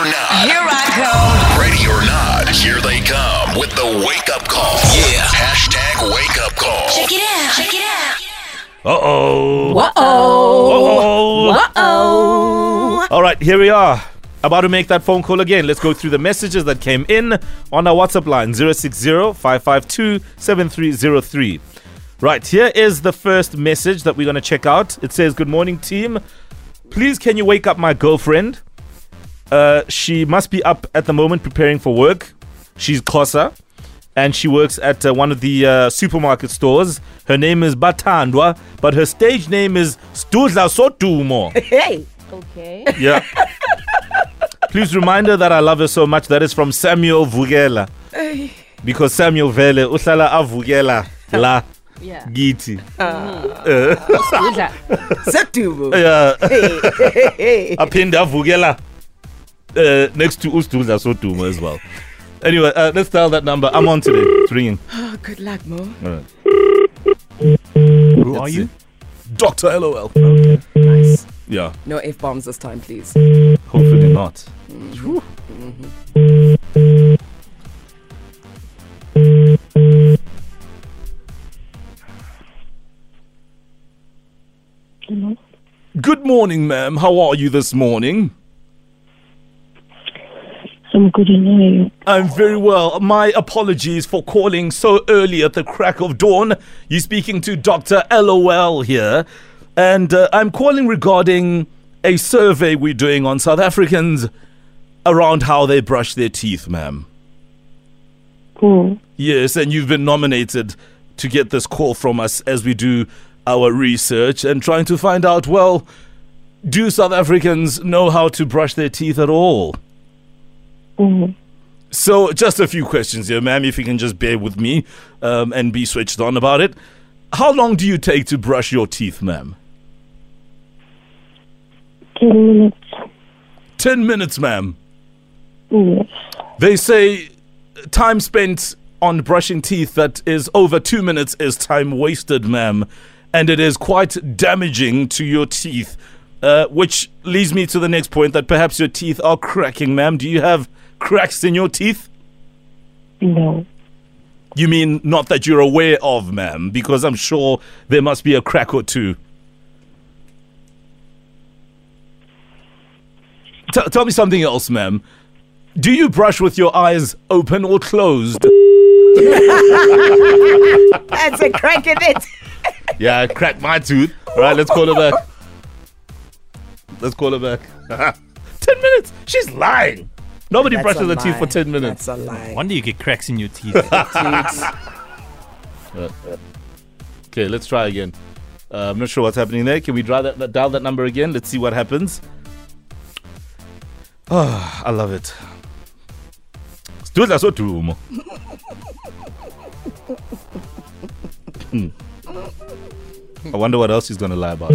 or not. Here I come. Ready or not, here they come with the wake up call. Yeah. Hashtag wake up call. Check it out. Check it out. Uh oh. Uh oh. Uh oh. All right, here we are. About to make that phone call again. Let's go through the messages that came in on our WhatsApp line 060 Right, here is the first message that we're going to check out. It says, Good morning, team. Please, can you wake up my girlfriend? Uh, she must be up at the moment preparing for work. She's Xhosa and she works at uh, one of the uh, supermarket stores. Her name is Batandwa, but her stage name is Stuzla Sotumo. Hey! Okay. Yeah. Please remind her that I love her so much. That is from Samuel Vugela. Because Samuel Vele, Usala Avugela, La. Yeah. Giti. Ah. Uh, yeah. Apinda Vugela uh, next to Ustuz Asotumo as well. Anyway, uh, let's dial that number. I'm on today. It's ringing. Oh, good luck, Mo. All right. Who are you? Dr. LOL. Okay. Nice. Yeah. No F bombs this time, please. Hopefully not. Mm-hmm. mm-hmm. Good morning, ma'am. How are you this morning? I'm good and you. I'm very well. My apologies for calling so early at the crack of dawn. You're speaking to Dr. LOL here, and uh, I'm calling regarding a survey we're doing on South Africans around how they brush their teeth, ma'am. Cool. Yes, and you've been nominated to get this call from us as we do our research and trying to find out well, do South Africans know how to brush their teeth at all? So, just a few questions here, ma'am, if you can just bear with me um, and be switched on about it. How long do you take to brush your teeth, ma'am? 10 minutes. 10 minutes, ma'am? Yes. They say time spent on brushing teeth that is over two minutes is time wasted, ma'am, and it is quite damaging to your teeth. Uh, which leads me to the next point that perhaps your teeth are cracking, ma'am. Do you have cracks in your teeth? No. You mean not that you're aware of, ma'am? Because I'm sure there must be a crack or two. T- tell me something else, ma'am. Do you brush with your eyes open or closed? That's a crack in it. yeah, I cracked my tooth. All right, let's call her back. Let's call her back. 10 minutes. She's lying. Nobody brushes their teeth for 10 minutes. That's a lie. Wonder you get cracks in your teeth. okay, let's try again. Uh, I'm not sure what's happening there. Can we that, dial that number again? Let's see what happens. Oh, I love it. Hmm. I wonder what else he's going to lie about.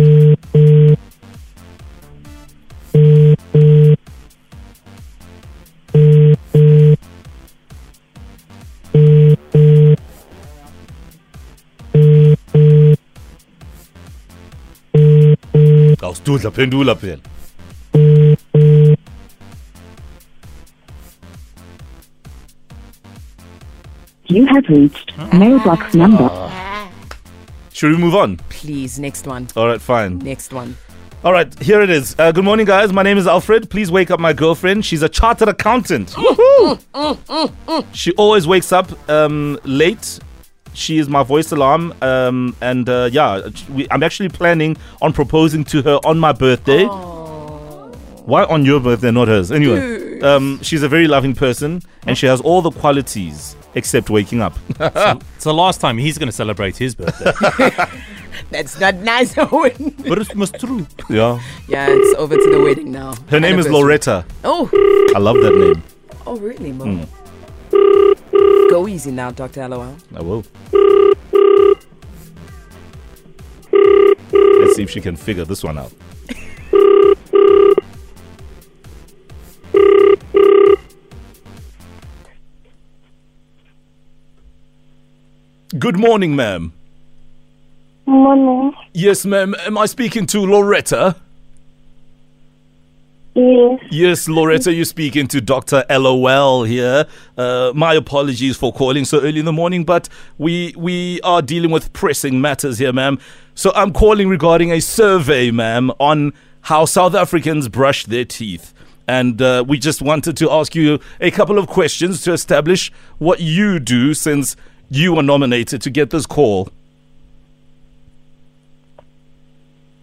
phendula phela You have reached mailbox number. Should we move on? Please, next one. All right, fine. Next one. All right, here it is. Uh, good morning, guys. My name is Alfred. Please wake up my girlfriend. She's a chartered accountant. Woohoo! She always wakes up um, late she is my voice alarm, um, and uh, yeah, we, I'm actually planning on proposing to her on my birthday. Why on your birthday, not hers? Anyway, um, she's a very loving person, and she has all the qualities except waking up. so, so last time he's going to celebrate his birthday. That's not nice, Owen. but it's must true. Yeah. Yeah, it's over to the wedding now. Her name is Lauretta. Oh. I love that name. Oh, really, Mom? Mm. Go easy now, Dr. LOL. I will. Let's see if she can figure this one out. Good morning, ma'am. Morning. Yes, ma'am. Am I speaking to Lauretta? Yes. Yes, Lauretta, you're speaking to Dr. LOL here. Uh, my apologies for calling so early in the morning, but we we are dealing with pressing matters here, ma'am. So I'm calling regarding a survey, ma'am, on how South Africans brush their teeth. And uh, we just wanted to ask you a couple of questions to establish what you do since you were nominated to get this call.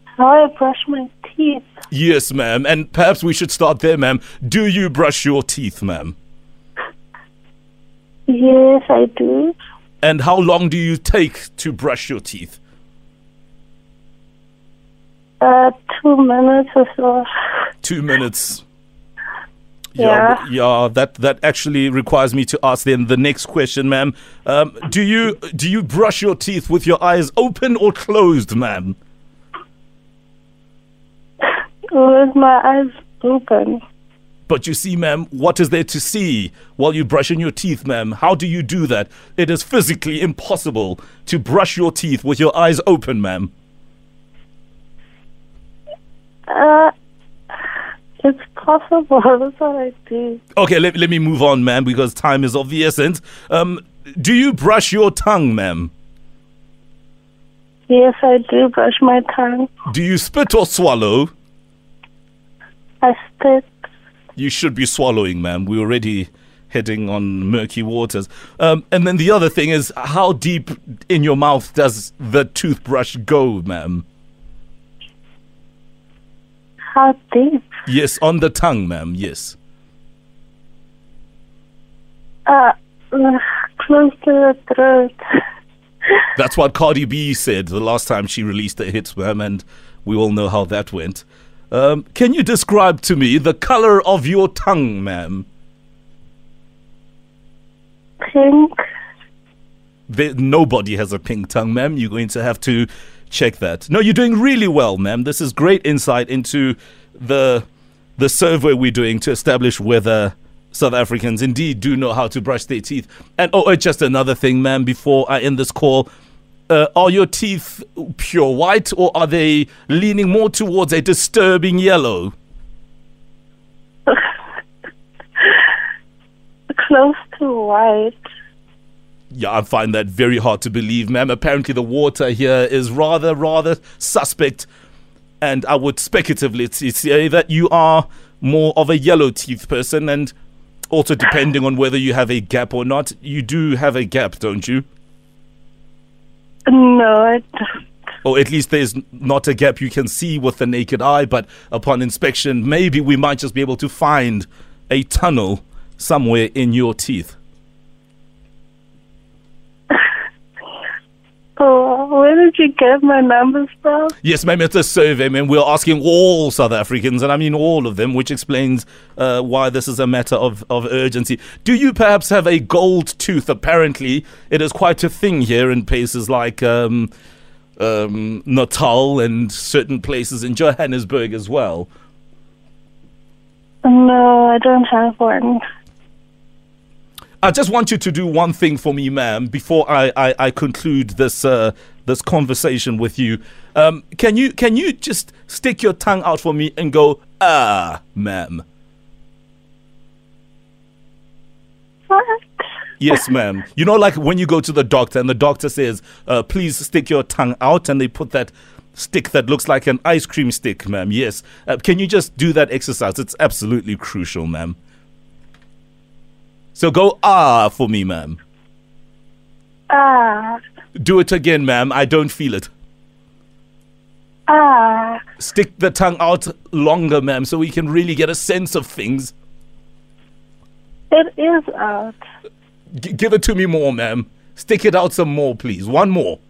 How I brush my teeth. Yes, ma'am. And perhaps we should start there, ma'am. Do you brush your teeth, ma'am? Yes, I do. And how long do you take to brush your teeth? Uh, two minutes or so. Two minutes. Yeah. w- yeah. That that actually requires me to ask then the next question, ma'am. Um, do you do you brush your teeth with your eyes open or closed, ma'am? With my eyes open. But you see, ma'am, what is there to see while you're brushing your teeth, ma'am? How do you do that? It is physically impossible to brush your teeth with your eyes open, ma'am. Uh, it's possible. That's what I do. Okay, let, let me move on, ma'am, because time is of the essence. Um, do you brush your tongue, ma'am? Yes, I do brush my tongue. Do you spit or swallow? I spit. You should be swallowing, ma'am. We're already heading on murky waters. Um, and then the other thing is, how deep in your mouth does the toothbrush go, ma'am? How deep? Yes, on the tongue, ma'am. Yes. Uh, uh, close to the throat. That's what Cardi B said the last time she released the hits, ma'am, and we all know how that went. Um, can you describe to me the color of your tongue, ma'am? Pink. There, nobody has a pink tongue, ma'am. You're going to have to check that. No, you're doing really well, ma'am. This is great insight into the the survey we're doing to establish whether South Africans indeed do know how to brush their teeth. And oh, uh, just another thing, ma'am. Before I end this call, uh, are your teeth pure white or are they leaning more towards a disturbing yellow? Close to white. Yeah, I find that very hard to believe, ma'am. Apparently, the water here is rather, rather suspect. And I would speculatively say that you are more of a yellow teeth person. And also, depending on whether you have a gap or not, you do have a gap, don't you? No. Or at least there's not a gap you can see with the naked eye. But upon inspection, maybe we might just be able to find a tunnel somewhere in your teeth. Oh, did you get my numbers from? Yes, ma'am, it's a survey, ma'am. We're asking all South Africans, and I mean all of them, which explains uh, why this is a matter of, of urgency. Do you perhaps have a gold tooth? Apparently, it is quite a thing here in places like um, um, Natal and certain places in Johannesburg as well. No, I don't have one. I just want you to do one thing for me, ma'am, before I, I, I conclude this uh, this conversation with you. Um, can you can you just stick your tongue out for me and go ah, ma'am? What? Yes, ma'am. You know, like when you go to the doctor and the doctor says, uh, "Please stick your tongue out," and they put that stick that looks like an ice cream stick, ma'am. Yes. Uh, can you just do that exercise? It's absolutely crucial, ma'am. So go ah for me, ma'am. Ah, Do it again, ma'am. I don't feel it. ah, Stick the tongue out longer, ma'am, so we can really get a sense of things. it is out. G- give it to me more, ma'am. Stick it out some more, please. One more.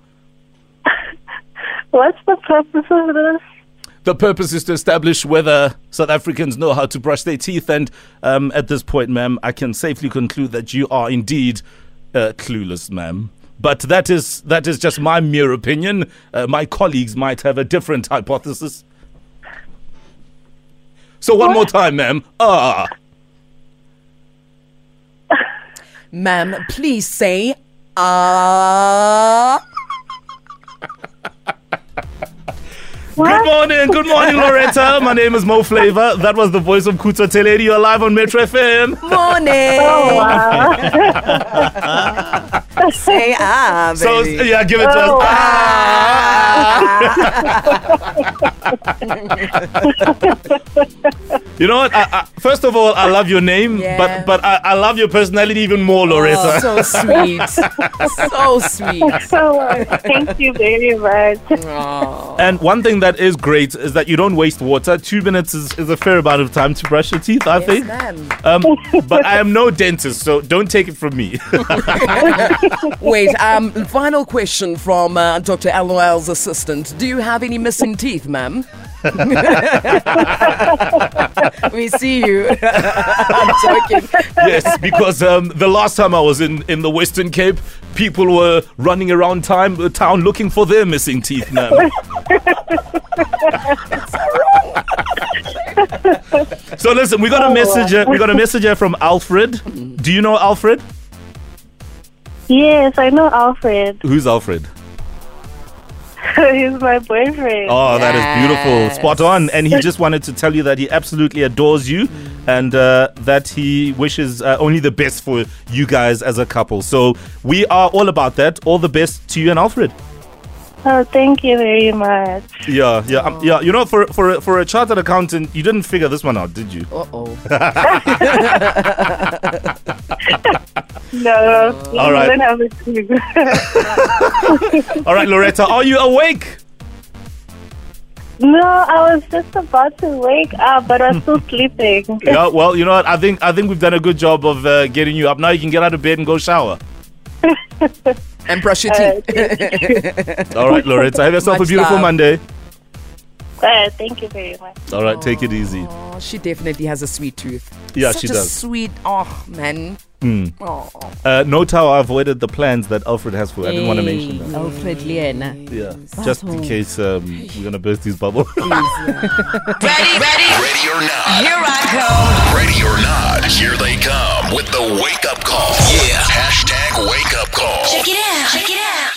What's the purpose of this? The purpose is to establish whether South Africans know how to brush their teeth, and um, at this point, ma'am, I can safely conclude that you are indeed uh, clueless, ma'am. But that is that is just my mere opinion. Uh, my colleagues might have a different hypothesis. So one more time, ma'am. Ah, Ma'am, please say ah. Good morning, good morning, Lauretta. My name is Mo Flava. That was the voice of Khutso Theledi. You're live on Metro FM. Morning. Oh, wow. Say ah, So baby. yeah, give it to Oh, us. You know what? I, I, first of all, I love your name, Yeah. but but I, I love your personality even more, Lauretta. Oh, so sweet. so sweet. so, thank you very much. And one thing that is great is that you don't waste water. Two minutes is, is a fair amount of time to brush your teeth, I Yes, think. ma'am. Um, but I am no dentist, so don't take it from me. Wait, um, final question from uh, Dr. LOL's assistant. Do you have any missing teeth, ma'am? we see you. I'm joking. yes, because um, the last time I was in, in the Western Cape, people were running around time, uh, town looking for their missing teeth, man. so listen, we got a message. here- We got a message from Alfred. Do you know Alfred? Yes, I know Alfred. Who's Alfred? He's my boyfriend. Oh, that is beautiful. Spot on. And he just wanted to tell you that he absolutely adores you and uh, that he wishes uh, only the best for you guys as a couple. So we are all about that. All the best to you and Alfred. Oh, thank you very much. Yeah, yeah, um, yeah. You know, for for a- for a chartered accountant, you didn't figure this one out, did you? Uh oh. No, you All right. don't have a clue. All right, Lauretta, are you awake? no, I was just about to wake up, but I was still sleeping. Yeah. Well, you know what? I think I think we've done a good job of uh, getting you up. Now you can get out of bed and go shower. And brush your Uh, teeth. All right, Lauretta. Have yourself a beautiful love. Monday. Uh, thank you very much. All right, take it easy. Oh, she definitely has a sweet tooth. Yeah, Such she a does. sweet, oh, man. Oh, Uh, note how I avoided the plans that Alfred has for. you. I didn't want to mention that. Alfred Liena. Yeah, just in case um, we're gonna burst his bubble. Oh. Ready, ready, ready or not. Here I come. Ready or not, here they come with the wake up call. Yeah. Hashtag wake up call. Check it out. Check it out.